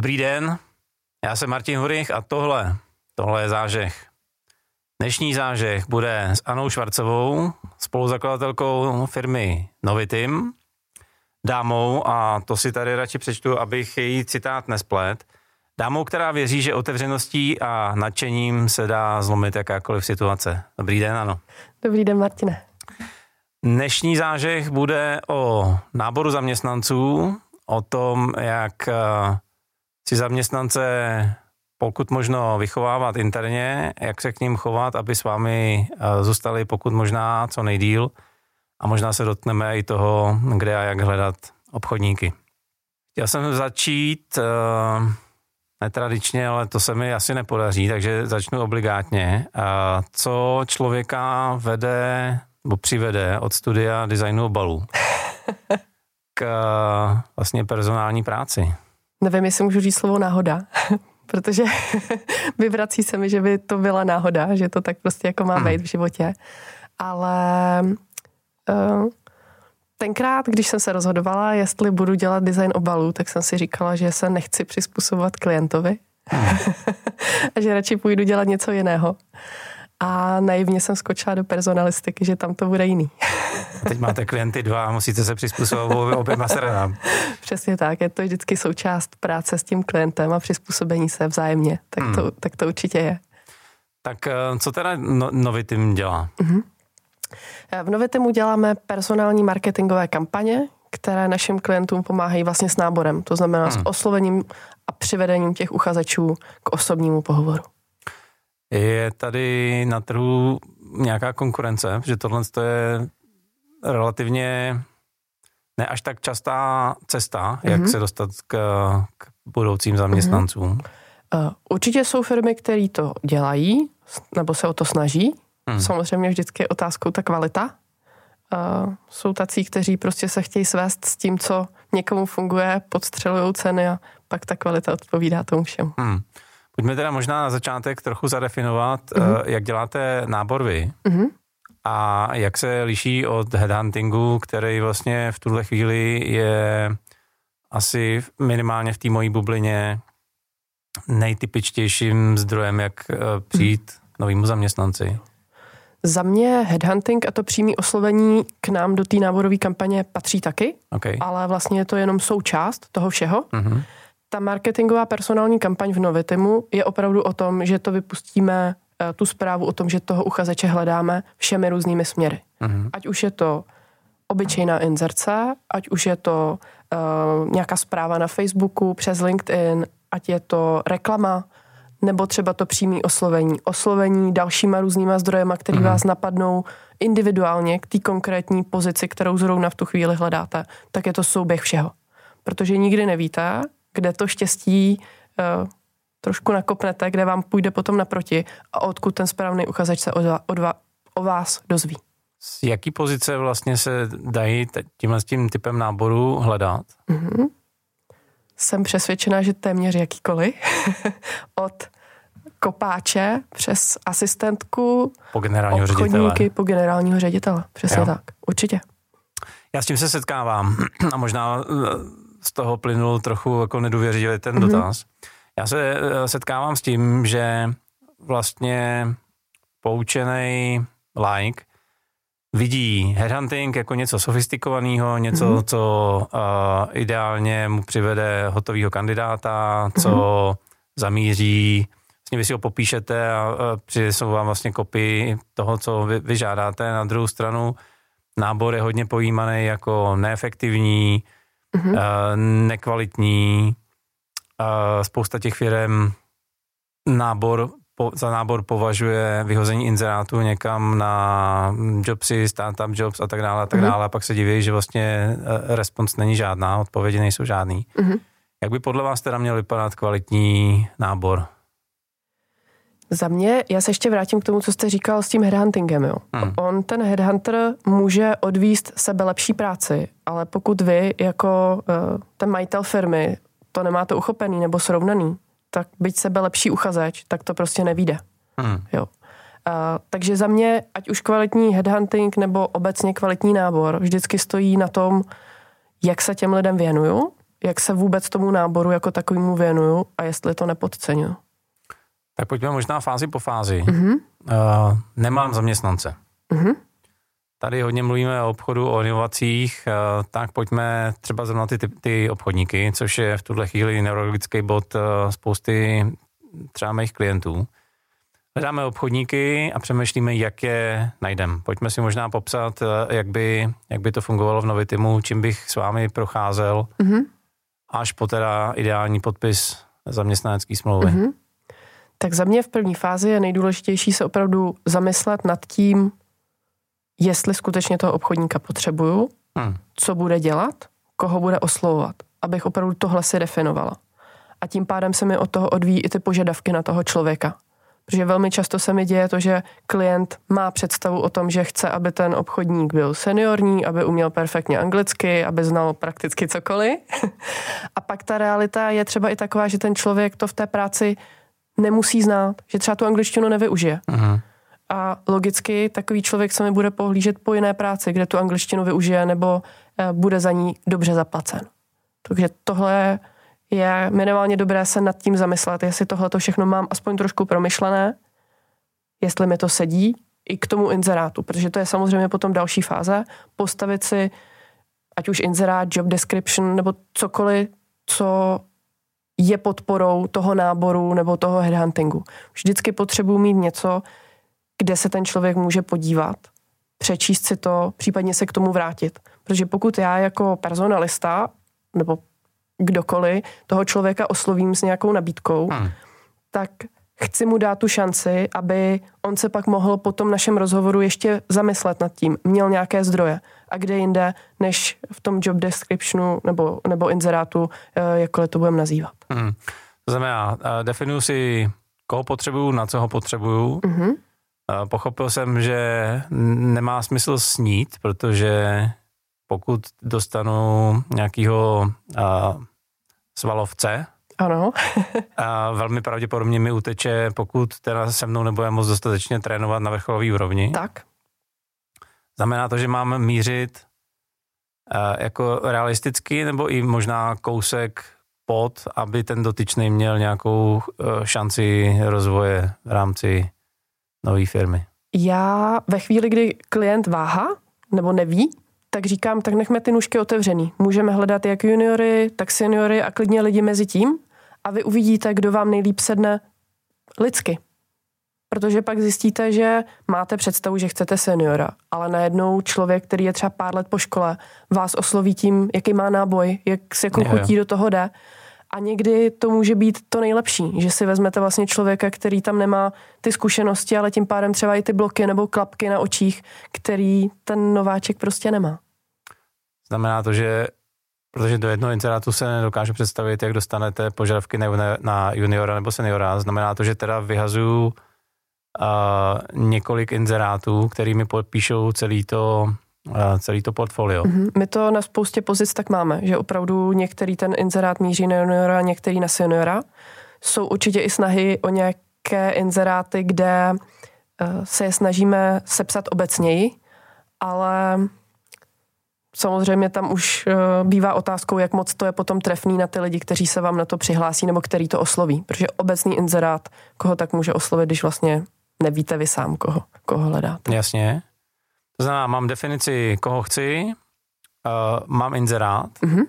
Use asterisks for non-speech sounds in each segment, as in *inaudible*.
Dobrý den, já jsem Martin Hurich a tohle, tohle je zážeh. Dnešní zážeh bude s Anou Švarcovou, spoluzakladatelkou firmy Novitim, dámou, a to si tady radši přečtu, abych její citát nesplet, dámou, která věří, že otevřeností a nadšením se dá zlomit jakákoliv situace. Dobrý den, ano. Dobrý den, Martine. Dnešní zážeh bude o náboru zaměstnanců, o tom, jak eh, si zaměstnance pokud možno vychovávat interně, jak se k ním chovat, aby s vámi eh, zůstali pokud možná co nejdíl a možná se dotkneme i toho, kde a jak hledat obchodníky. Chtěl jsem začít uh, netradičně, ale to se mi asi nepodaří, takže začnu obligátně. Uh, co člověka vede nebo přivede od studia designu obalů *laughs* k vlastně personální práci? Nevím, jestli můžu říct slovo náhoda, *laughs* protože *laughs* vyvrací se mi, že by to byla náhoda, že to tak prostě jako má hmm. být v životě. Ale uh, tenkrát, když jsem se rozhodovala, jestli budu dělat design obalů, tak jsem si říkala, že se nechci přizpůsobovat klientovi hmm. *laughs* a že radši půjdu dělat něco jiného. A naivně jsem skočila do personalistiky, že tam to bude jiný. Teď máte klienty dva a musíte se přizpůsobovat oběma *laughs* stranám. Přesně tak, je to vždycky součást práce s tím klientem a přizpůsobení se vzájemně. Tak, hmm. to, tak to určitě je. Tak eh, co teda no, Novitim dělá? Mm-hmm. V Novitimu děláme personální marketingové kampaně, které našim klientům pomáhají vlastně s náborem, to znamená hmm. s oslovením a přivedením těch uchazečů k osobnímu pohovoru. Je tady na trhu nějaká konkurence, že tohle je relativně ne až tak častá cesta, mm-hmm. jak mhm. se dostat k, k budoucím zaměstnancům? Mm-hmm. Určitě jsou firmy, které to dělají, nebo se o to snaží. Mm. Samozřejmě vždycky je otázkou ta kvalita. Uh, jsou tací, kteří prostě se chtějí svést s tím, co někomu funguje, podstřelují ceny a pak ta kvalita odpovídá tomu všemu. Mm. Pojďme teda možná na začátek trochu zadefinovat, mm-hmm. jak děláte nábor vy mm-hmm. a jak se liší od headhuntingu, který vlastně v tuhle chvíli je asi minimálně v té mojí bublině nejtypičtějším zdrojem, jak eh, přijít mm. k novému zaměstnanci. Za mě headhunting a to přímé oslovení k nám do té náborové kampaně patří taky, okay. ale vlastně je to jenom součást toho všeho. Mm-hmm. Ta marketingová personální kampaň v Novitimu je opravdu o tom, že to vypustíme eh, tu zprávu o tom, že toho uchazeče hledáme všemi různými směry. Mm-hmm. Ať už je to obyčejná inzerce, ať už je to uh, nějaká zpráva na Facebooku, přes LinkedIn, ať je to reklama, nebo třeba to přímé oslovení. Oslovení dalšíma různýma zdrojema, který mm-hmm. vás napadnou individuálně k té konkrétní pozici, kterou zrovna v tu chvíli hledáte, tak je to souběh všeho. Protože nikdy nevíte, kde to štěstí uh, trošku nakopnete, kde vám půjde potom naproti a odkud ten správný uchazeč se o vás dozví. Z jaký pozice vlastně se dají tímhle s tím typem náboru hledat? Mm-hmm. Jsem přesvědčená, že téměř jakýkoliv. *laughs* Od kopáče přes asistentku, po generálního ředitele. po generálního ředitele. Přesně jo. tak, určitě. Já s tím se setkávám *clears throat* a možná eh, z toho plynul trochu jako nedůvěřivý ten mm-hmm. dotaz. Já se eh, setkávám s tím, že vlastně poučený like vidí headhunting jako něco sofistikovaného, něco, mm-hmm. co uh, ideálně mu přivede hotového kandidáta, co mm-hmm. zamíří, vlastně vy si ho popíšete a uh, přinesou vám vlastně kopii toho, co vy, vy žádáte. Na druhou stranu nábor je hodně pojímaný jako neefektivní, mm-hmm. uh, nekvalitní. Uh, spousta těch firm nábor po, za nábor považuje vyhození inzerátu někam na jobsy, startup jobs a tak dále a tak mm-hmm. dále a pak se diví, že vlastně uh, respons není žádná, odpovědi nejsou žádný. Mm-hmm. Jak by podle vás teda měl vypadat kvalitní nábor? Za mě, já se ještě vrátím k tomu, co jste říkal s tím headhuntingem. Jo. Hmm. On, ten headhunter, může odvíst sebe lepší práci, ale pokud vy, jako uh, ten majitel firmy, to nemáte uchopený nebo srovnaný, tak byť sebe lepší uchazeč, tak to prostě nevíde. Hmm. Jo. Uh, takže za mě, ať už kvalitní headhunting nebo obecně kvalitní nábor, vždycky stojí na tom, jak se těm lidem věnuju jak se vůbec tomu náboru jako takovému věnuju a jestli to nepodceňuju. Tak pojďme možná fázi po fázi. Uh-huh. Uh, nemám zaměstnance. Uh-huh. Tady hodně mluvíme o obchodu, o inovacích, uh, tak pojďme třeba zrovna ty, ty, ty obchodníky, což je v tuhle chvíli neurologický bod uh, spousty třeba mých klientů. Hledáme obchodníky a přemýšlíme, jak je najdeme. Pojďme si možná popsat, jak by, jak by to fungovalo v Novitimu, čím bych s vámi procházel, uh-huh. až po teda ideální podpis zaměstnanecké smlouvy. Uh-huh. Tak za mě v první fázi je nejdůležitější se opravdu zamyslet nad tím, jestli skutečně toho obchodníka potřebuju, hmm. co bude dělat, koho bude oslovovat, abych opravdu tohle si definovala. A tím pádem se mi od toho odvíjí i ty požadavky na toho člověka. Protože velmi často se mi děje to, že klient má představu o tom, že chce, aby ten obchodník byl seniorní, aby uměl perfektně anglicky, aby znal prakticky cokoliv. *laughs* A pak ta realita je třeba i taková, že ten člověk to v té práci nemusí znát, že třeba tu angličtinu nevyužije. Uh-huh. A logicky takový člověk se mi bude pohlížet po jiné práci, kde tu angličtinu využije nebo eh, bude za ní dobře zaplacen. Takže tohle je minimálně dobré se nad tím zamyslet, jestli tohle to všechno mám aspoň trošku promyšlené, jestli mi to sedí i k tomu inzerátu, protože to je samozřejmě potom další fáze, postavit si ať už inzerát, job description nebo cokoliv, co je podporou toho náboru nebo toho headhuntingu. Vždycky potřebuji mít něco, kde se ten člověk může podívat, přečíst si to, případně se k tomu vrátit. Protože pokud já jako personalista nebo kdokoliv toho člověka oslovím s nějakou nabídkou, hmm. tak chci mu dát tu šanci, aby on se pak mohl po tom našem rozhovoru ještě zamyslet nad tím, měl nějaké zdroje a kde jinde, než v tom job descriptionu nebo, nebo inzerátu, eh, jakkoliv to budeme nazývat. Hmm. To znamená, eh, definuji si, koho potřebuju, na co ho potřebuju. Mm-hmm. Pochopil jsem, že nemá smysl snít, protože pokud dostanu nějakého svalovce, ano. a velmi pravděpodobně mi uteče, pokud teda se mnou nebude moc dostatečně trénovat na vrcholové úrovni. Tak. Znamená to, že mám mířit uh, jako realisticky nebo i možná kousek pod, aby ten dotyčný měl nějakou uh, šanci rozvoje v rámci nové firmy. Já ve chvíli, kdy klient váha nebo neví, tak říkám, tak nechme ty nůžky otevřený. Můžeme hledat jak juniory, tak seniory a klidně lidi mezi tím a vy uvidíte, kdo vám nejlíp sedne lidsky. Protože pak zjistíte, že máte představu, že chcete seniora, ale najednou člověk, který je třeba pár let po škole, vás osloví tím, jaký má náboj, jak s jakou chutí do toho jde. A někdy to může být to nejlepší, že si vezmete vlastně člověka, který tam nemá ty zkušenosti, ale tím pádem třeba i ty bloky nebo klapky na očích, který ten nováček prostě nemá. Znamená to, že protože do jednoho inzerátu se nedokážu představit, jak dostanete požadavky na juniora nebo seniora. Znamená to, že teda vyhazuju uh, několik inzerátů, který mi podpíšou celý to celý to portfolio. Mm-hmm. My to na spoustě pozic tak máme, že opravdu některý ten inzerát míří na juniora, některý na seniora. Jsou určitě i snahy o nějaké inzeráty, kde uh, se je snažíme sepsat obecněji, ale samozřejmě tam už uh, bývá otázkou, jak moc to je potom trefný na ty lidi, kteří se vám na to přihlásí nebo který to osloví. Protože obecný inzerát, koho tak může oslovit, když vlastně nevíte vy sám, koho, koho hledáte. Jasně. To znamená, mám definici, koho chci, uh, mám inzerát. Mm-hmm.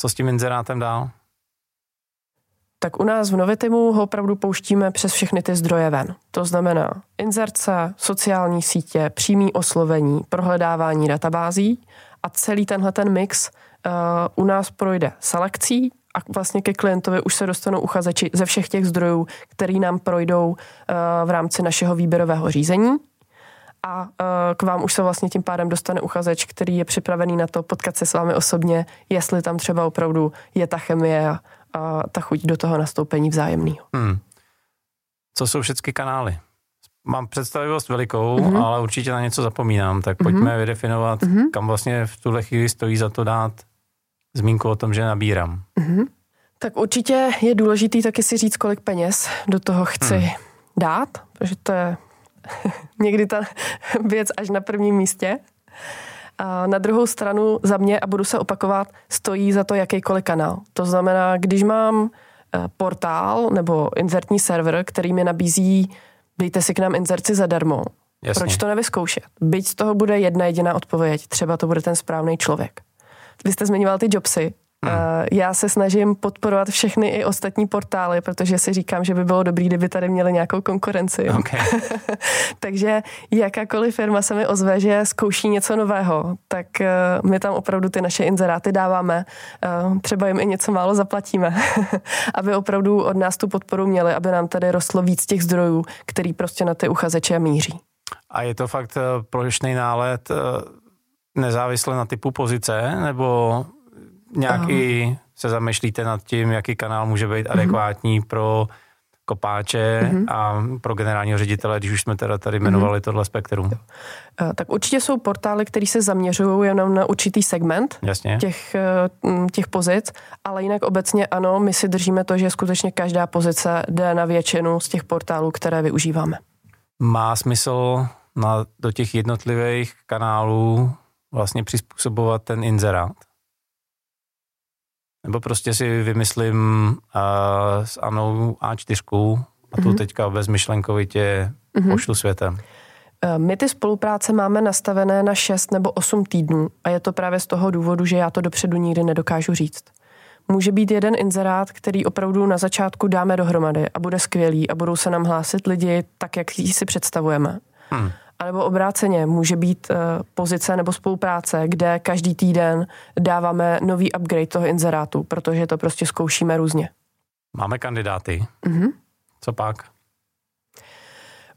Co s tím inzerátem dál? Tak u nás v Novitimu ho opravdu pouštíme přes všechny ty zdroje ven. To znamená inzerce, sociální sítě, přímý oslovení, prohledávání databází a celý tenhle ten mix uh, u nás projde selekcí a vlastně ke klientovi už se dostanou uchazeči ze všech těch zdrojů, který nám projdou uh, v rámci našeho výběrového řízení a e, k vám už se vlastně tím pádem dostane uchazeč, který je připravený na to potkat se s vámi osobně, jestli tam třeba opravdu je ta chemie a, a ta chuť do toho nastoupení vzájemného. Hmm. Co jsou všechny kanály? Mám představivost velikou, mm-hmm. ale určitě na něco zapomínám, tak pojďme mm-hmm. vydefinovat, mm-hmm. kam vlastně v tuhle chvíli stojí za to dát zmínku o tom, že nabírám. Mm-hmm. Tak určitě je důležitý taky si říct, kolik peněz do toho chci hmm. dát, protože to je *laughs* někdy ta věc až na prvním místě. A na druhou stranu za mě, a budu se opakovat, stojí za to jakýkoliv kanál. To znamená, když mám eh, portál nebo inzertní server, který mi nabízí, dejte si k nám inzerci zadarmo, Jasně. proč to nevyzkoušet? Byť z toho bude jedna jediná odpověď, třeba to bude ten správný člověk. Vy jste zmiňoval ty jobsy. Hmm. Já se snažím podporovat všechny i ostatní portály, protože si říkám, že by bylo dobré, kdyby tady měli nějakou konkurenci. Okay. *laughs* Takže jakákoliv firma se mi ozve, že zkouší něco nového, tak eh, my tam opravdu ty naše inzeráty dáváme. Eh, třeba jim i něco málo zaplatíme, *laughs* aby opravdu od nás tu podporu měli, aby nám tady rostlo víc těch zdrojů, který prostě na ty uchazeče míří. A je to fakt plošný nálet nezávisle na typu pozice, nebo nějaký um. se zamýšlíte nad tím, jaký kanál může být mhm. adekvátní mm-hmm. pro kopáče mm-hmm. a pro generálního ředitele, když už jsme teda tady mhm. jmenovali mm-hmm. tohle spektrum? Eh, tak určitě jsou portály, které se zaměřují jenom na určitý segment Jasně. Těch, eh, těch pozic, ale jinak obecně ano, my si držíme to, že skutečně každá pozice jde na většinu z těch portálů, které využíváme. Má smysl na, do těch jednotlivých kanálů vlastně přizpůsobovat ten inzerát? Nebo prostě si vymyslím uh, s Anou A4 a tu mm-hmm. teďka bezmyšlenkovitě mm-hmm. pošlu světem. Eh, my ty spolupráce máme nastavené na 6 nebo 8 týdnů a je to právě z toho důvodu, že já to dopředu nikdy nedokážu říct. Může být jeden inzerát, který opravdu na začátku dáme dohromady a bude skvělý a budou se nám hlásit lidi tak, jak si představujeme. Hmm. A nebo obráceně, může být uh, pozice nebo spolupráce, kde každý týden dáváme nový upgrade toho inzerátu, protože to prostě zkoušíme různě. Máme kandidáty. Mm-hmm. Co pak?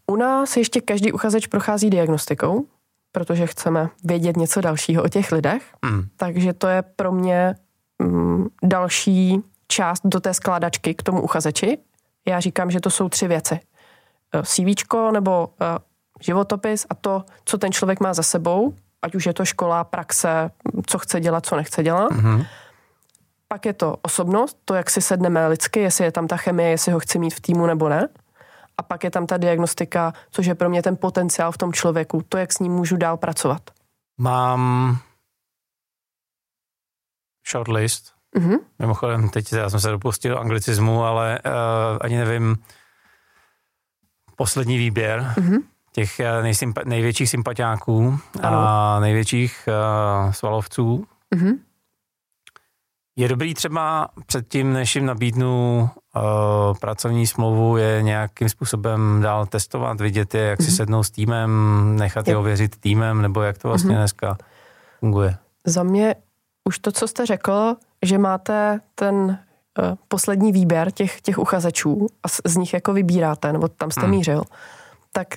U nás ještě každý uchazeč prochází diagnostikou, protože chceme vědět něco dalšího o těch lidech. Mm. Takže to je pro mě mm, další část do té skládačky k tomu uchazeči. Já říkám, že to jsou tři věci. Eh, CV nebo uh, životopis a to, co ten člověk má za sebou, ať už je to škola, praxe, co chce dělat, co nechce dělat. Mm-hmm. Pak je to osobnost, to, jak si sedneme lidsky, jestli je tam ta chemie, jestli ho chci mít v týmu nebo ne. A pak je tam ta diagnostika, což je pro mě ten potenciál v tom člověku, to, jak s ním můžu dál pracovat. Mám shortlist. Mm-hmm. Mimochodem, teď já jsem se dopustil anglicismu, ale uh, ani nevím, poslední výběr. Mm-hmm těch eh, nejsympa- největších sympatiáků ano. a největších uh, svalovců. Mm-hmm. Je dobrý třeba předtím, než jim nabídnu uh, pracovní smlouvu, je nějakým způsobem dál testovat, vidět je, jak mm-hmm. si mhm. sednou s týmem, nechat je ověřit týmem, nebo jak to vlastně mm-hmm. dneska funguje? Za mě už to, co jste řekl, že máte ten uh, poslední výběr těch, těch uchazečů a z, z nich jako vybíráte, nebo tam jste mm. mířil, tak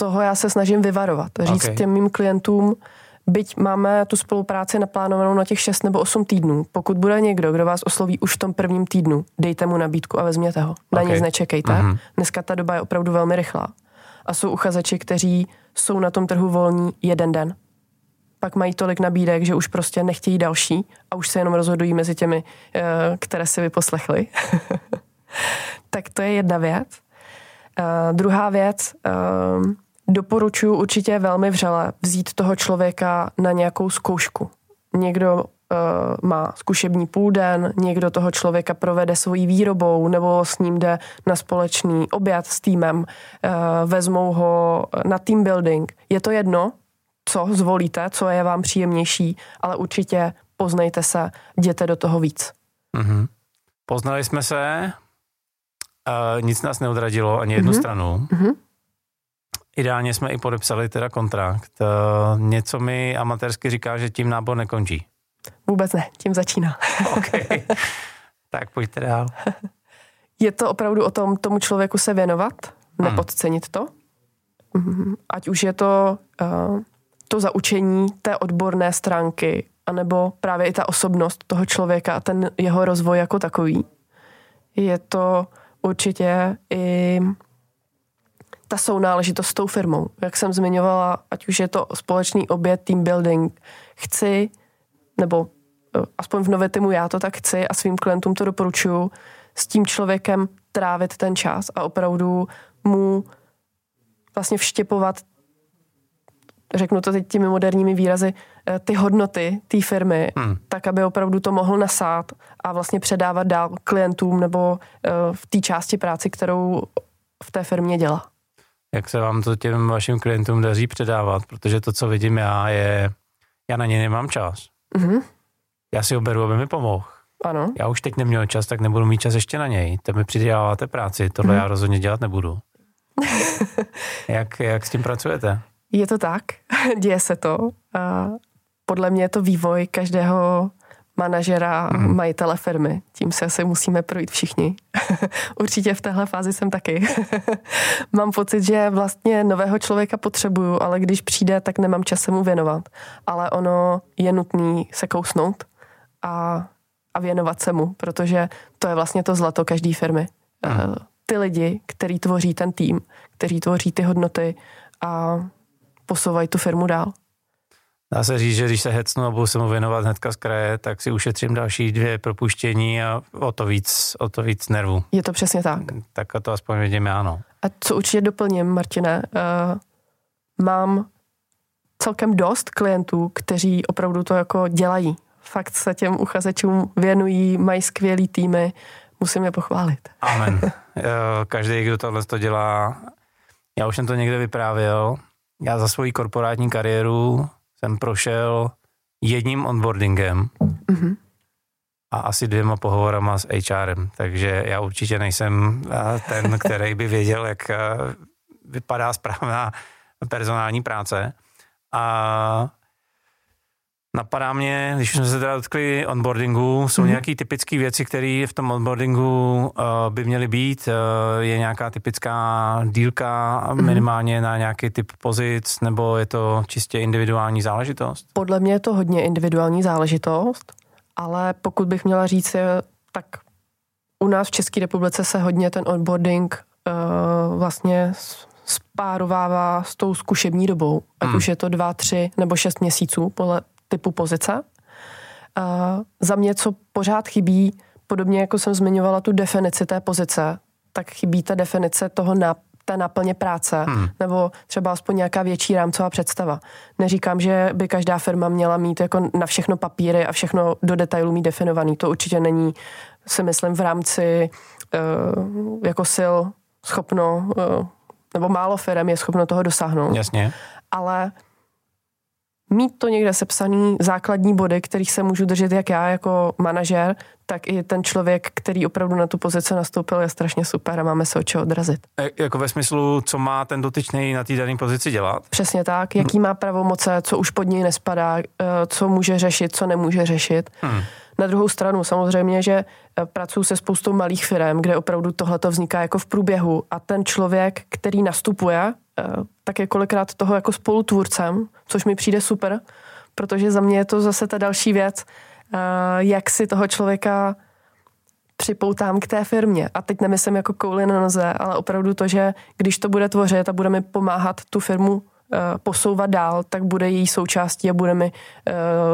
toho já se snažím vyvarovat. Říct okay. těm mým klientům, byť máme tu spolupráci naplánovanou na těch 6 nebo 8 týdnů, pokud bude někdo, kdo vás osloví už v tom prvním týdnu, dejte mu nabídku a vezměte ho. Na okay. nic nečekejte. Mm-hmm. Dneska ta doba je opravdu velmi rychlá. A jsou uchazeči, kteří jsou na tom trhu volní jeden den. Pak mají tolik nabídek, že už prostě nechtějí další a už se jenom rozhodují mezi těmi, eh, které si vyposlechli. *laughs* tak to je jedna věc. Uh, druhá věc, uh, doporučuji určitě velmi vřele vzít toho člověka na nějakou zkoušku. Někdo uh, má zkušební půl den, někdo toho člověka provede svojí výrobou nebo s ním jde na společný oběd s týmem, uh, vezmou ho na team building. Je to jedno, co zvolíte, co je vám příjemnější, ale určitě poznejte se, jděte do toho víc. Mm-hmm. Poznali jsme se, uh, nic nás neodradilo, ani jednu mm-hmm. stranu. Mm-hmm. Ideálně jsme i podepsali teda kontrakt. Uh, něco mi amatérsky říká, že tím nábor nekončí. Vůbec ne, tím začíná. okay. *laughs* Tak pojďte dál. Je to opravdu o tom tomu člověku se věnovat, hmm. nepodcenit to. Mhm. Ať už je to uh, to zaučení té odborné stránky, anebo právě i ta osobnost toho člověka a ten jeho rozvoj jako takový. Je to určitě i ta sounáležitost s tou firmou. Jak jsem zmiňovala, ať už je to společný oběd, team building, chci, nebo eh, aspoň v nové týmu já to tak chci a svým klientům to doporučuju, s tím člověkem trávit ten čas a opravdu mu vlastně vštěpovat řeknu to teď těmi moderními výrazy, eh, ty hodnoty té firmy, hmm. tak aby opravdu to mohl nasát a vlastně předávat dál klientům nebo eh, v té části práci, kterou v té firmě dělá. Jak se vám to těm vašim klientům daří předávat? Protože to, co vidím já, je, já na ně nemám čas. Mm-hmm. Já si ho beru, aby mi pomohl. Ano. Já už teď neměl čas, tak nebudu mít čas ještě na něj. To mi přiděláváte práci, tohle mm-hmm. já rozhodně dělat nebudu. *laughs* jak, jak s tím pracujete? Je to tak, *laughs* děje se to. A podle mě je to vývoj každého manažera, mm. majitele firmy. Tím se asi musíme projít všichni. *laughs* Určitě v téhle fázi jsem taky. *laughs* mám pocit, že vlastně nového člověka potřebuju, ale když přijde, tak nemám čas se mu věnovat. Ale ono je nutný se kousnout a, a věnovat se mu, protože to je vlastně to zlato každé firmy. Mm. Ty lidi, který tvoří ten tým, kteří tvoří ty hodnoty a posouvají tu firmu dál. Dá se říct, že když se hecnu a budu se mu věnovat hnedka z kraje, tak si ušetřím další dvě propuštění a o to víc, o to víc nervů. Je to přesně tak. Tak a to aspoň vidím já, no. A co určitě doplním, Martine, uh, mám celkem dost klientů, kteří opravdu to jako dělají. Fakt se těm uchazečům věnují, mají skvělý týmy, musím je pochválit. Amen. *laughs* Každý, kdo tohle to dělá, já už jsem to někde vyprávěl, já za svoji korporátní kariéru jsem prošel jedním onboardingem mm-hmm. a asi dvěma pohovorama s HRem, takže já určitě nejsem eh, ten, *laughs* který by věděl, jak eh, vypadá správná personální práce. A Napadá mě, když jsme se teda dotkli onboardingu, jsou mm-hmm. nějaké typické věci, které v tom onboardingu uh, by měly být? Uh, je nějaká typická dílka mm-hmm. minimálně na nějaký typ pozic, nebo je to čistě individuální záležitost? Podle mě je to hodně individuální záležitost, ale pokud bych měla říct, tak u nás v České republice se hodně ten onboarding uh, vlastně spárovává s tou zkušební dobou, ať mm. už je to dva, tři nebo šest měsíců podle typu pozice. Uh, za mě, co pořád chybí, podobně jako jsem zmiňovala tu definici té pozice, tak chybí ta definice toho na, té náplně práce, hmm. nebo třeba aspoň nějaká větší rámcová představa. Neříkám, že by každá firma měla mít jako na všechno papíry a všechno do detailů mít definovaný. To určitě není, si myslím, v rámci uh, jako sil schopno, uh, nebo málo firm je schopno toho dosáhnout. Jasně. Ale mít to někde sepsaný základní body, kterých se můžu držet jak já jako manažer, tak i ten člověk, který opravdu na tu pozici nastoupil, je strašně super a máme se o čeho odrazit. E, jako ve smyslu, co má ten dotyčný na té dané pozici dělat? Přesně tak, jaký má pravomoce, co už pod něj nespadá, e, co může řešit, co nemůže řešit. Hmm. Na druhou stranu samozřejmě, že e, pracuji se spoustou malých firm, kde opravdu tohle vzniká jako v průběhu a ten člověk, který nastupuje, tak je kolikrát toho jako spolutvůrcem, což mi přijde super, protože za mě je to zase ta další věc, jak si toho člověka připoutám k té firmě. A teď nemyslím jako kouli na noze, ale opravdu to, že když to bude tvořit a bude mi pomáhat tu firmu posouvat dál, tak bude její součástí a bude mi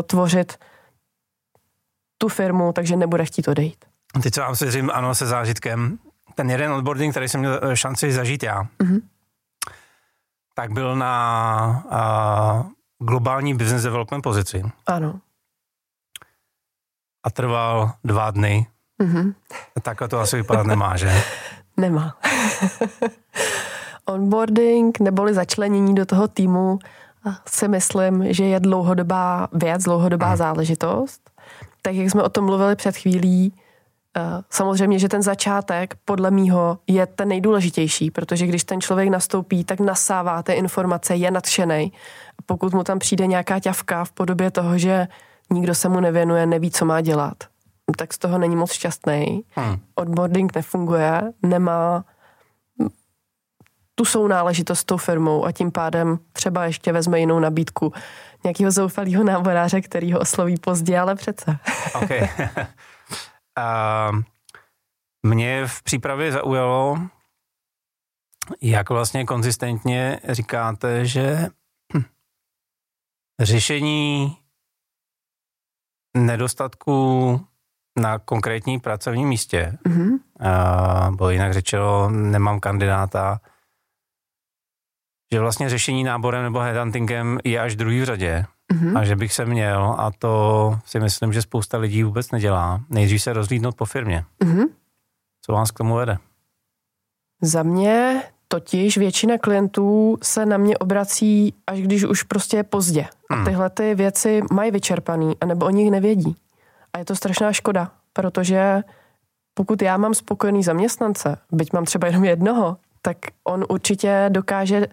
tvořit tu firmu, takže nebude chtít odejít. Teď co vám říct, ano, se zážitkem. Ten jeden onboarding, který jsem měl eh, šanci zažít já, mm-hmm tak byl na uh, globální business development pozici. Ano. A trval dva dny. Mm-hmm. Takhle to asi vypadat nemá, že? *laughs* Nemá. *laughs* Onboarding neboli začlenění do toho týmu si myslím, že je dlouhodobá věc, dlouhodobá mm. záležitost. Tak jak jsme o tom mluvili před chvílí, Eh, samozřejmě, že ten začátek podle mýho je ten nejdůležitější, protože když ten člověk nastoupí, tak nasává ty informace, je nadšený. Pokud mu tam přijde nějaká ťavka v podobě toho, že nikdo se mu nevěnuje, neví, co má dělat, tak z toho není moc šťastný. Hmm. Onboarding nefunguje, nemá tu sounáležitost s tou firmou a tím pádem třeba ještě vezme jinou nabídku nějakého zoufalého náboráře, který ho osloví pozdě, ale přece. *laughs* Okay. *laughs* A mě v přípravě zaujalo, jak vlastně konzistentně říkáte, že *clears throat* řešení nedostatku na konkrétní pracovním místě, mm-hmm. a, bo jinak řečeno, nemám kandidáta, že vlastně řešení náborem nebo headhuntingem je až druhý v řadě mm-hmm. a že bych se měl a to si myslím, že spousta lidí vůbec nedělá. Nejdřív se rozlídnout po firmě. Mm-hmm. Co vás k tomu vede? Za mě totiž většina klientů se na mě obrací, až když už prostě je pozdě. A hmm. tyhle ty věci mají vyčerpaný, anebo o nich nevědí. A je to strašná škoda, protože pokud já mám spokojený zaměstnance, byť mám třeba jenom jednoho, tak on určitě dokáže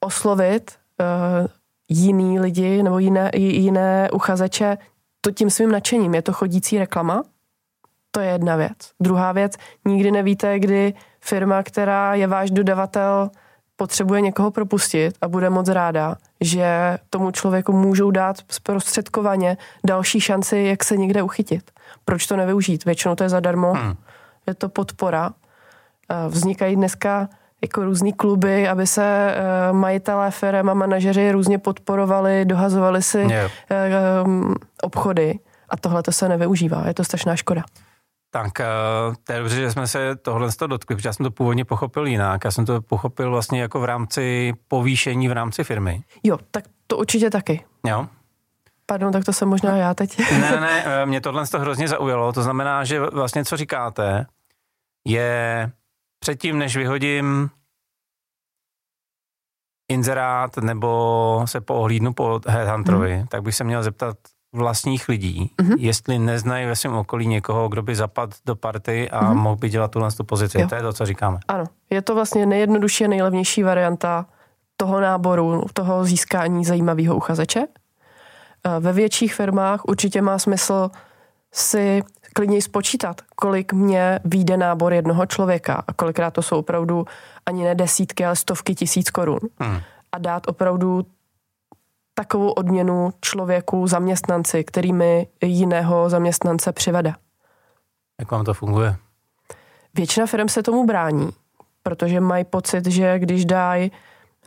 oslovit uh, jiný lidi nebo jiné, jiné uchazeče to tím svým nadšením. Je to chodící reklama, to je jedna věc. Druhá věc, nikdy nevíte, kdy firma, která je váš dodavatel, potřebuje někoho propustit a bude moc ráda, že tomu člověku můžou dát zprostředkovaně další šanci, jak se někde uchytit. Proč to nevyužít? Většinou to je zadarmo, hmm. je to podpora. Eh, vznikají dneska jako různý kluby, aby se eh, majitelé firm a manažeři různě podporovali, dohazovali si yeah. obchody a tohle to se nevyužívá. Je to strašná škoda. Tak eh, to je dobře, že jsme se tohle z toho dotkli, protože já jsem to původně pochopil jinak. Já jsem to pochopil vlastně jako v rámci povýšení v rámci firmy. Jo, tak to určitě taky. Jo. Pardon, tak to jsem možná já teď. ne, ne, eh, mě tohle to hrozně zaujalo. To znamená, že vlastně co říkáte, je předtím, než vyhodím inzerát nebo se poohlídnu po headhunterovi, hmm. tak bych se měl zeptat vlastních lidí, mm-hmm. jestli neznají ve svém okolí někoho, kdo by zapadl do party a mm-hmm. mohl by dělat tuhle tu pozici. Jo. To je to, co říkáme. Ano, je to vlastně nejjednodušší a nejlevnější varianta toho náboru, toho získání zajímavého uchazeče. Eh, ve větších firmách určitě má smysl si klidně spočítat, kolik mě výjde nábor jednoho člověka a kolikrát to jsou opravdu ani ne desítky, ale stovky tisíc korun. Hmm. A dát opravdu takovou odměnu člověku, zaměstnanci, který mi jiného zaměstnance přivede. Jak vám to funguje? Většina firm se tomu brání, protože mají pocit, že když dají,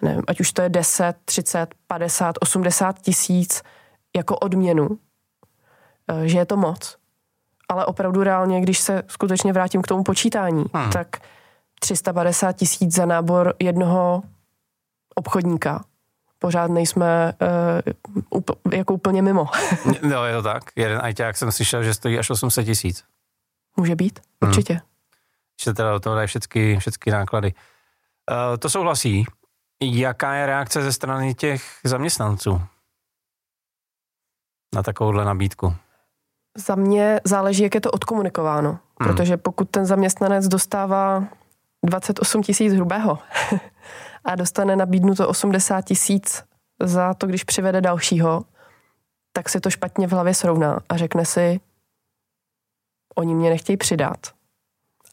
nevím, ať už to je 10, 30, 50, 80 tisíc jako odměnu, eh, že je to moc. Ale opravdu reálně, když se skutečně vrátím k tomu počítání, hmm. tak 350 tisíc za nábor jednoho obchodníka pořád nejsme uh, up, jako úplně mimo. no, je to tak. Jeden ajťák jsem slyšel, že stojí až 800 tisíc. Může být, hmm. určitě. Hmm. Že teda do toho dají všechny, všechny náklady. Uh, to souhlasí. Jaká je reakce ze strany těch zaměstnanců na takovouhle nabídku? Za mě záleží, jak je to odkomunikováno. Hmm. Protože pokud ten zaměstnanec dostává 28 tisíc hrubého *laughs* a dostane nabídnuto 80 tisíc za to, když přivede dalšího, tak si to špatně v hlavě srovná a řekne si, oni mě nechtějí přidat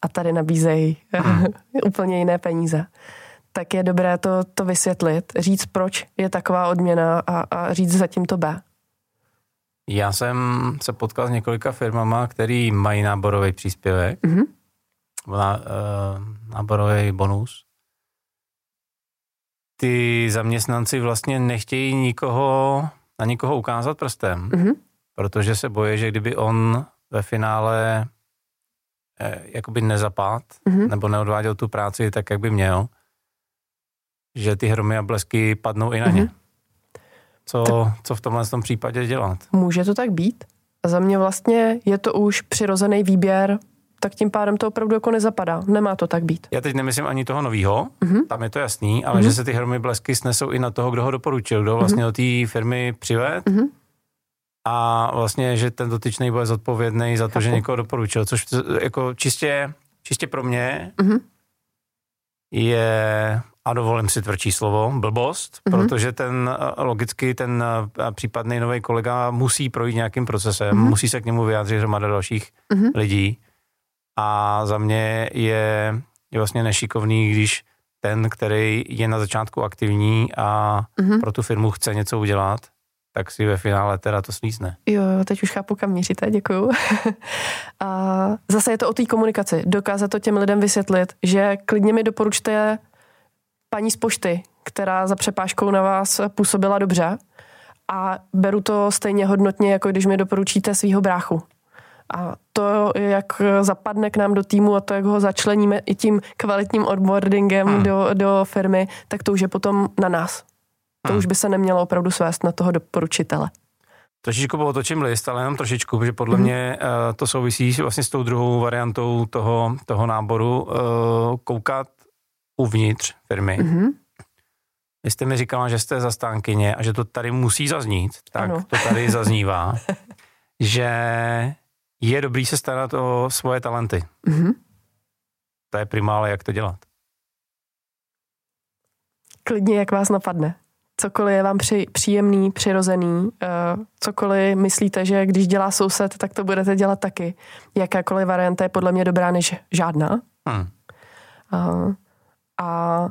a tady nabízejí hmm. *laughs* úplně jiné peníze. Tak je dobré to, to vysvětlit, říct, proč je taková odměna a, a říct zatím to B. Já jsem se potkal s několika firmama, který mají náborový příspěvek, mm-hmm. na, uh, náborový bonus ty zaměstnanci vlastně nechtějí nikoho, na nikoho ukázat prstem, mm-hmm. protože se bojí, že kdyby on ve finále eh, jakoby nezapad mm-hmm. nebo neodváděl tu práci tak, jak by měl, že ty hromy a blesky padnou i na ně. Co, tak co v tomhle tom případě dělat? Může to tak být. A za mě vlastně je to už přirozený výběr tak tím pádem to opravdu jako nezapadá. Nemá to tak být. Já teď nemyslím ani toho nového, mm-hmm. tam je to jasný, ale mm-hmm. že se ty hromy blesky snesou i na toho, kdo ho doporučil, kdo vlastně mm-hmm. do té firmy přived mm-hmm. a vlastně, že ten dotyčný bude zodpovědný za to, Chápu. že někoho doporučil, což jako čistě, čistě pro mě mm-hmm. je a dovolím si tvrdší slovo, blbost, mm-hmm. protože ten logicky ten případný nový kolega musí projít nějakým procesem, mm-hmm. musí se k němu vyjádřit hromada dalších mm-hmm. lidí a za mě je, je vlastně nešikovný, když ten, který je na začátku aktivní a mm-hmm. pro tu firmu chce něco udělat, tak si ve finále teda to slízne. Jo, teď už chápu, kam míříte, děkuju. *laughs* a zase je to o té komunikaci. Dokázat to těm lidem vysvětlit, že klidně mi doporučte paní z pošty, která za přepážkou na vás působila dobře a beru to stejně hodnotně, jako když mi doporučíte svého bráchu A to, jak zapadne k nám do týmu a to, jak ho začleníme i tím kvalitním onboardingem hmm. do, do firmy, tak to už je potom na nás. To hmm. už by se nemělo opravdu svést na toho doporučitele. Trošičku otočím list, ale jenom trošičku, protože podle mm-hmm. mě uh, to souvisí vlastně s tou druhou variantou toho, toho náboru, uh, koukat uvnitř firmy. Mm-hmm. Vy jste mi říkala, že jste zastánkyně a že to tady musí zaznít, tak ano. to tady zaznívá, *laughs* že je dobrý se starat o svoje talenty. Mm-hmm. To je primále, jak to dělat. Klidně, jak vás napadne cokoliv je vám při, příjemný, přirozený, uh, cokoliv myslíte, že když dělá soused, tak to budete dělat taky. Jakákoliv varianta je podle mě dobrá než žádná. Hmm. Uh, a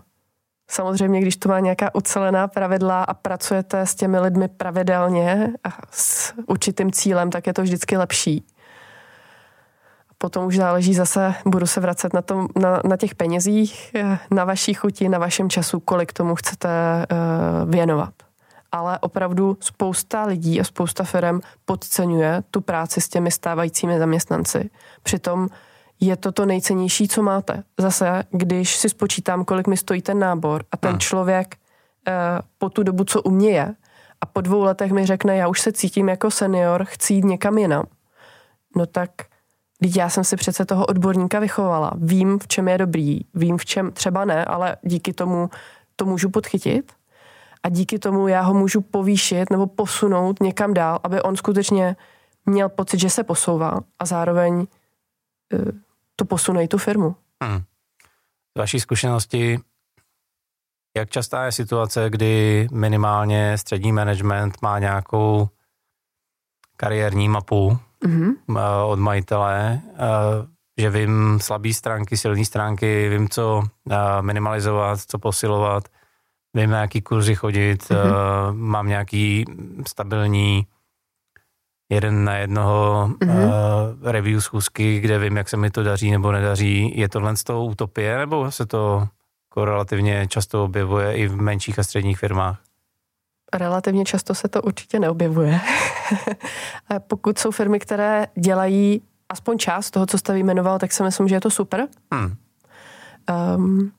samozřejmě, když to má nějaká ucelená pravidla a pracujete s těmi lidmi pravidelně a s určitým cílem, tak je to vždycky lepší potom už záleží zase, budu se vracet na, tom, na, na těch penězích, eh, na vaší chuti, na vašem času, kolik tomu chcete uh, věnovat. Ale opravdu spousta lidí a spousta firm podceňuje tu práci s těmi stávajícími zaměstnanci. Přitom je to to nejcennější, co máte. Zase, když si spočítám, kolik mi stojí ten nábor a ten hmm. člověk uh, po tu dobu, co u mě je, a po dvou letech mi řekne, já už se cítím jako senior, chci jít někam jinam, no tak Teď já jsem si přece toho odborníka vychovala. Vím, v čem je dobrý, vím, v čem třeba ne, ale díky tomu to můžu podchytit a díky tomu já ho můžu povýšit nebo posunout někam dál, aby on skutečně měl pocit, že se posouvá a zároveň e, to posune i tu firmu. Hmm. Z vaší zkušenosti, jak častá je situace, kdy minimálně střední management má nějakou kariérní mapu, mm-hmm. od majitele, eh, že vím slabé stránky, silné stránky, vím, co eh, minimalizovat, co posilovat, vím, na jaký kurzy chodit, mm-hmm. mám nějaký stabilní jeden na jednoho mm-hmm. uh, review schůzky, kde vím, jak se mi to daří nebo nedaří. Je tohle z toho utopie, nebo se to jako relativně často objevuje i v menších a středních firmách? Relativně často se to určitě neobjevuje. *laughs* Pokud jsou firmy, které dělají aspoň část toho, co jste vyjmenoval, tak si myslím, že je to super. Hmm. Um,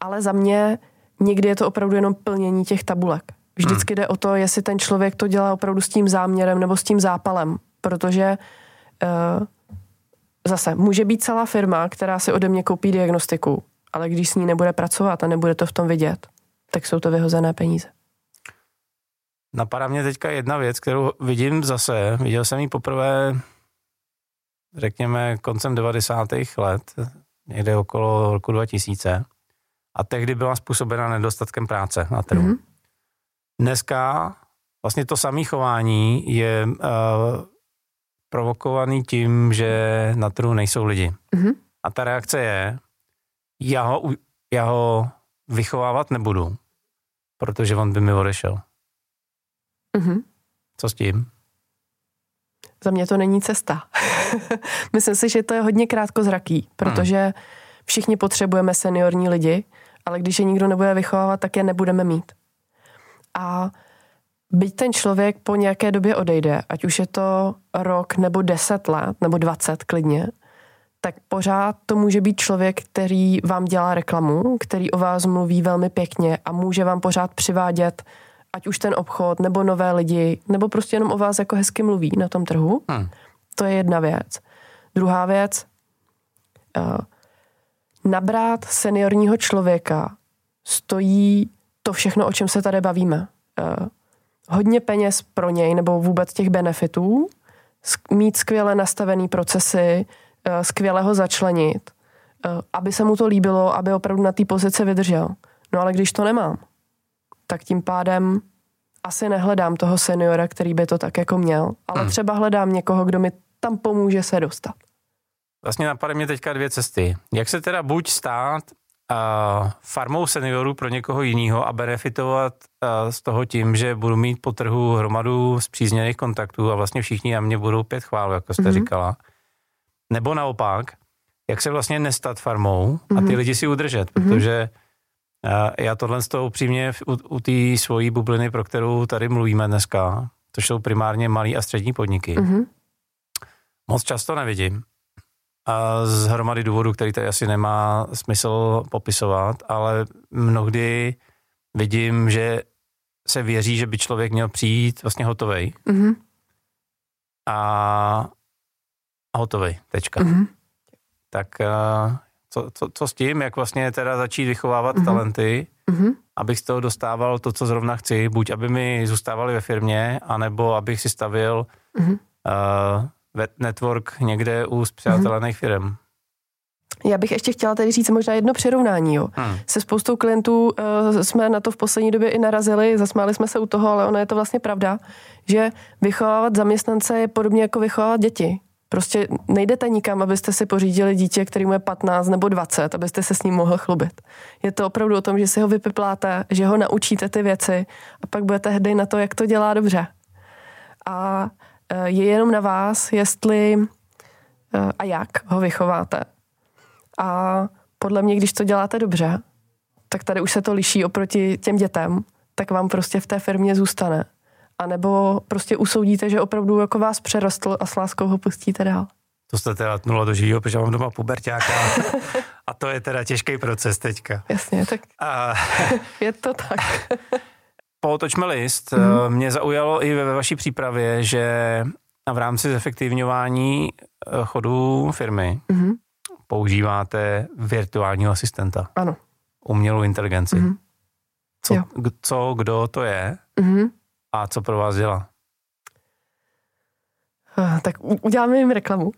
ale za mě někdy je to opravdu jenom plnění těch tabulek. Vždycky hmm. jde o to, jestli ten člověk to dělá opravdu s tím záměrem nebo s tím zápalem. Protože uh, zase může být celá firma, která si ode mě koupí diagnostiku, ale když s ní nebude pracovat a nebude to v tom vidět, tak jsou to vyhozené peníze. Napadá mě teďka jedna věc, kterou vidím zase. Viděl jsem ji poprvé, řekněme, koncem 90. let, někde okolo roku 2000. A tehdy byla způsobena nedostatkem práce na trhu. Mm-hmm. Dneska vlastně to samé chování je uh, provokovaný tím, že na trhu nejsou lidi. Mm-hmm. A ta reakce je, já ho, já ho vychovávat nebudu, protože on by mi odešel. Mm-hmm. Co s tím? Za mě to není cesta. *laughs* Myslím si, že to je hodně krátkozraký, protože všichni potřebujeme seniorní lidi, ale když je nikdo nebude vychovávat, tak je nebudeme mít. A byť ten člověk po nějaké době odejde, ať už je to rok nebo deset let, nebo dvacet klidně, tak pořád to může být člověk, který vám dělá reklamu, který o vás mluví velmi pěkně a může vám pořád přivádět ať už ten obchod, nebo nové lidi, nebo prostě jenom o vás jako hezky mluví na tom trhu. Hmm. To je jedna věc. Druhá věc, uh, nabrát seniorního člověka stojí to všechno, o čem se tady bavíme. Uh, hodně peněz pro něj, nebo vůbec těch benefitů, mít skvěle nastavený procesy, uh, skvěle ho začlenit, uh, aby se mu to líbilo, aby opravdu na té pozici vydržel. No ale když to nemám, tak tím pádem asi nehledám toho seniora, který by to tak jako měl, ale hmm. třeba hledám někoho, kdo mi tam pomůže se dostat. Vlastně napadají mě teďka dvě cesty. Jak se teda buď stát farmou seniorů pro někoho jiného a benefitovat z toho tím, že budu mít po trhu hromadu zpřízněných kontaktů a vlastně všichni a mě budou pět chvál, jako jste mm-hmm. říkala. Nebo naopak, jak se vlastně nestat farmou a ty mhm. lidi si udržet, mm-hmm. protože já tohle z toho upřímně u, u té svojí bubliny, pro kterou tady mluvíme dneska, to jsou primárně malé a střední podniky. Mm-hmm. Moc často nevidím. A z hromady důvodů, který tady asi nemá smysl popisovat, ale mnohdy vidím, že se věří, že by člověk měl přijít vlastně hotový. Mm-hmm. A, a hotový, tečka. Mm-hmm. Tak co, co, co s tím, jak vlastně teda začít vychovávat mm-hmm. talenty, mm-hmm. abych z toho dostával to, co zrovna chci, buď aby mi zůstávali ve firmě, anebo abych si stavil mm-hmm. uh, network někde u zpřátelených mm-hmm. firm. Já bych ještě chtěla tady říct možná jedno přirovnání. Jo. Hmm. Se spoustou klientů uh, jsme na to v poslední době i narazili, zasmáli jsme se u toho, ale ono je to vlastně pravda, že vychovávat zaměstnance je podobně jako vychovávat děti. Prostě nejdete nikam, abyste si pořídili dítě, který mu je 15 nebo 20, abyste se s ním mohl chlubit. Je to opravdu o tom, že si ho vypipláte, že ho naučíte ty věci a pak budete hrdý na to, jak to dělá dobře. A je jenom na vás, jestli e, a jak ho vychováte. A podle mě, když to děláte dobře, tak tady už se to liší oproti těm dětem, tak vám prostě v té firmě zůstane. A nebo prostě usoudíte, že opravdu jako vás přerostl a s láskou ho pustíte dál. To jste teda tnula do živého, protože mám doma puberťáka a to je teda těžký proces teďka. Jasně, tak a... *laughs* je to tak. *laughs* Polotočme list. Mm-hmm. Mě zaujalo i ve vaší přípravě, že v rámci zefektivňování eh, chodu firmy mm-hmm. používáte virtuálního asistenta. Ano. Umělou inteligenci. Mm-hmm. Co, co, kdo to je? Mm-hmm. A co pro vás dělá? Ah, tak uděláme jim reklamu.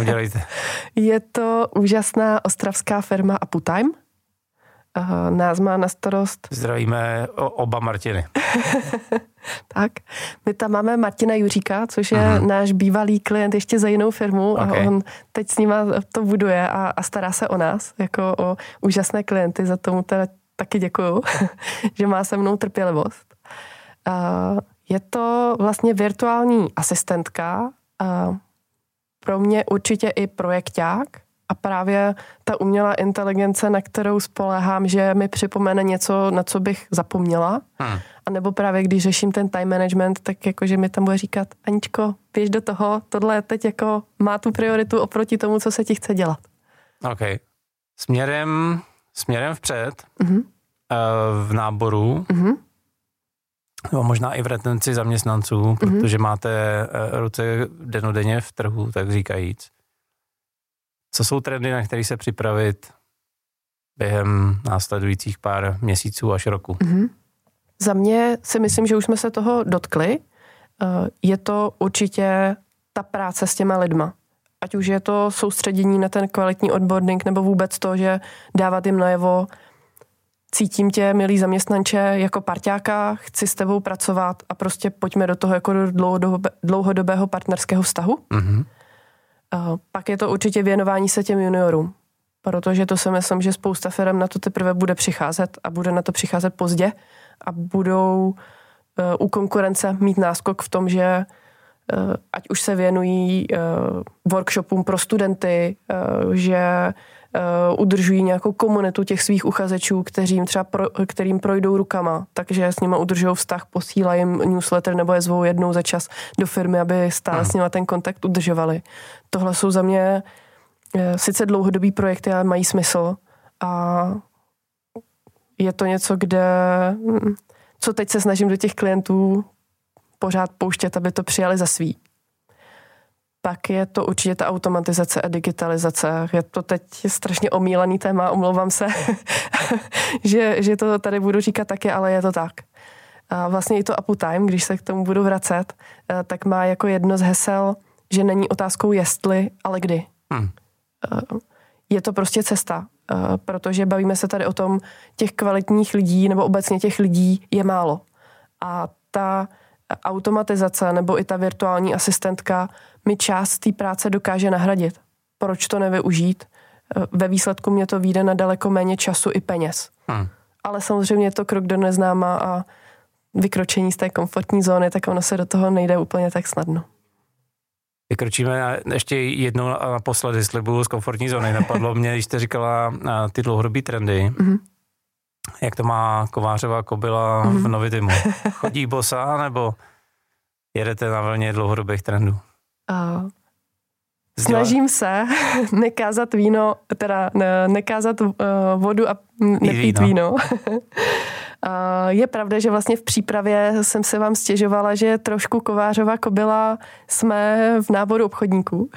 Udělejte. *laughs* Je to úžasná ostravská firma Aputime. Uh, nás má na starost... Zdravíme oba Martiny. *laughs* tak, my tam máme Martina Juříka, což je uh-huh. náš bývalý klient ještě za jinou firmu okay. a on teď s nima to buduje a, a stará se o nás, jako o úžasné klienty, za tomu teda taky děkuju, *laughs* že má se mnou trpělivost. Je to vlastně virtuální asistentka, pro mě určitě i projekták a právě ta umělá inteligence, na kterou spolehám, že mi připomene něco, na co bych zapomněla. Hmm. A nebo právě když řeším ten time management, tak jakože mi tam bude říkat, Aničko, běž do toho, tohle teď jako má tu prioritu oproti tomu, co se ti chce dělat. OK. Směrem, směrem vpřed mm-hmm. v náboru mm-hmm nebo možná i v retenci zaměstnanců, mm-hmm. protože máte eh, ruce denodenně v trhu, tak říkajíc. Co jsou trendy, na které se připravit během následujících pár měsíců až roku? Mm-hmm. Za mě si myslím, že už jsme se toho dotkli. Eh, je to určitě ta práce s těma lidma. Ať už je to soustředění na ten kvalitní onboarding, nebo vůbec to, že dávat jim najevo, cítím tě, milý zaměstnanče, jako parťáka, chci s tebou pracovat a prostě pojďme do toho jako do dlouhodobého partnerského vztahu. Mm-hmm. Uh, pak je to určitě věnování se těm juniorům, protože to si myslím, že spousta firm na to teprve bude přicházet a bude na to přicházet pozdě a budou uh, u konkurence mít náskok v tom, že uh, ať už se věnují workshopům pro studenty, že uh, udržují nějakou komunitu těch svých uchazečů, kterým třeba pro, kterým projdou rukama, takže s nimi udržují vztah, posílají jim newsletter nebo je zvou jednou za čas do firmy, aby stále s nimi ten kontakt udržovali. Tohle jsou za mě uh, sice dlouhodobý projekty, ale mají smysl. A je to něco, kde hm, co teď se snažím do těch klientů pořád pouštět, aby to přijali za svý pak je to určitě ta automatizace a digitalizace. Je to teď strašně omílený téma, omlouvám se, *laughs* že, že to tady budu říkat taky, ale je to tak. A vlastně i to Time, když se k tomu budu vracet, eh, tak má jako jedno z hesel, že není otázkou jestli, ale kdy. Hmm. Eh, je to prostě cesta, eh, protože bavíme se tady o tom, těch kvalitních lidí nebo obecně těch lidí je málo. A ta automatizace nebo i ta virtuální asistentka mi část té práce dokáže nahradit. Proč to nevyužít? Ve výsledku mě to vyjde na daleko méně času i peněz. Hmm. Ale samozřejmě je to krok do neznáma a vykročení z té komfortní zóny, tak ono se do toho nejde úplně tak snadno. Vykročíme ještě jednou a naposledy slibuju z komfortní zóny. Napadlo *laughs* mě, když jste říkala ty dlouhodobé trendy, mm-hmm. jak to má Kovářová kobila mm-hmm. v Novidimu. *laughs* Chodí bosa nebo jedete na vlně dlouhodobých trendů? Snažím se *laughs* nekázat víno, teda ne, nekázat uh, vodu a nepít víno. víno. *laughs* Je pravda, že vlastně v přípravě jsem se vám stěžovala, že trošku kovářová kobila jsme v náboru obchodníků.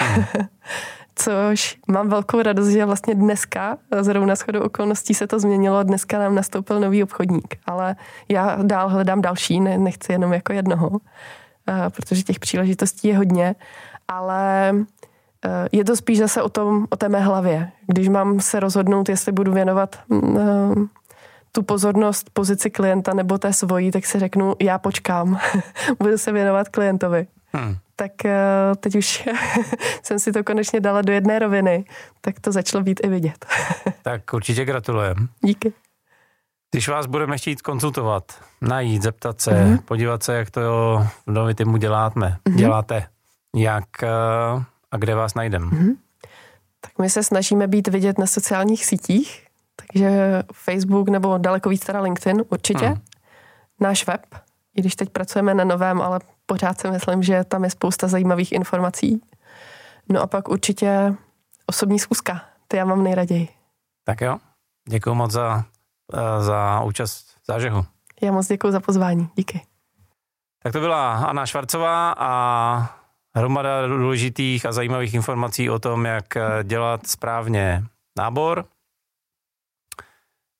*laughs* Což mám velkou radost, že vlastně dneska, zrovna shodou okolností se to změnilo, dneska nám nastoupil nový obchodník. Ale já dál hledám další, ne, nechci jenom jako jednoho, protože těch příležitostí je hodně. Ale je to spíš zase o, tom, o té mé hlavě. Když mám se rozhodnout, jestli budu věnovat mm, tu pozornost pozici klienta nebo té svojí, tak si řeknu, já počkám, *laughs* budu se věnovat klientovi. Hmm. Tak eh, teď už *laughs* jsem si to konečně dala do jedné roviny, tak to začalo být i vidět. *laughs* tak určitě gratulujem. Díky. Když vás budeme chtít konzultovat, najít, zeptat se, mm-hmm. podívat se, jak to v Novitimu děláme, mm-hmm. děláte, jak eh, a kde vás najdeme? Mm-hmm. Tak my se snažíme být vidět na sociálních sítích, takže Facebook nebo daleko víc teda LinkedIn určitě. Hmm. Náš web, i když teď pracujeme na novém, ale pořád si myslím, že tam je spousta zajímavých informací. No a pak určitě osobní zkuska. Ty já mám nejraději. Tak jo, děkuji moc za, za účast v zážehu. Já moc děkuji za pozvání, díky. Tak to byla Anna Švarcová a hromada důležitých a zajímavých informací o tom, jak eh, dělat správně nábor,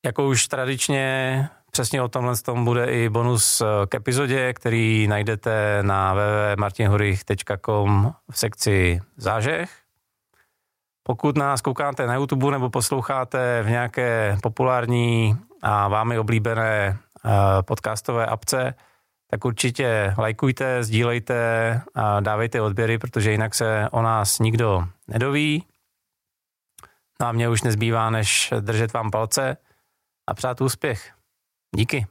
jako už tradičně přesně o tomhle tom bude i bonus eh, k epizodě, který najdete na www.martinhurich.com v sekci zážeh. Pokud nás koukáte na YouTube nebo posloucháte v nějaké populární a vámi oblíbené eh, podcastové apce, tak určitě lajkujte, sdílejte a dávejte odběry, protože jinak se o nás nikdo nedoví. No a mě už nezbývá, než držet vám palce – a přát úspěch. Díky.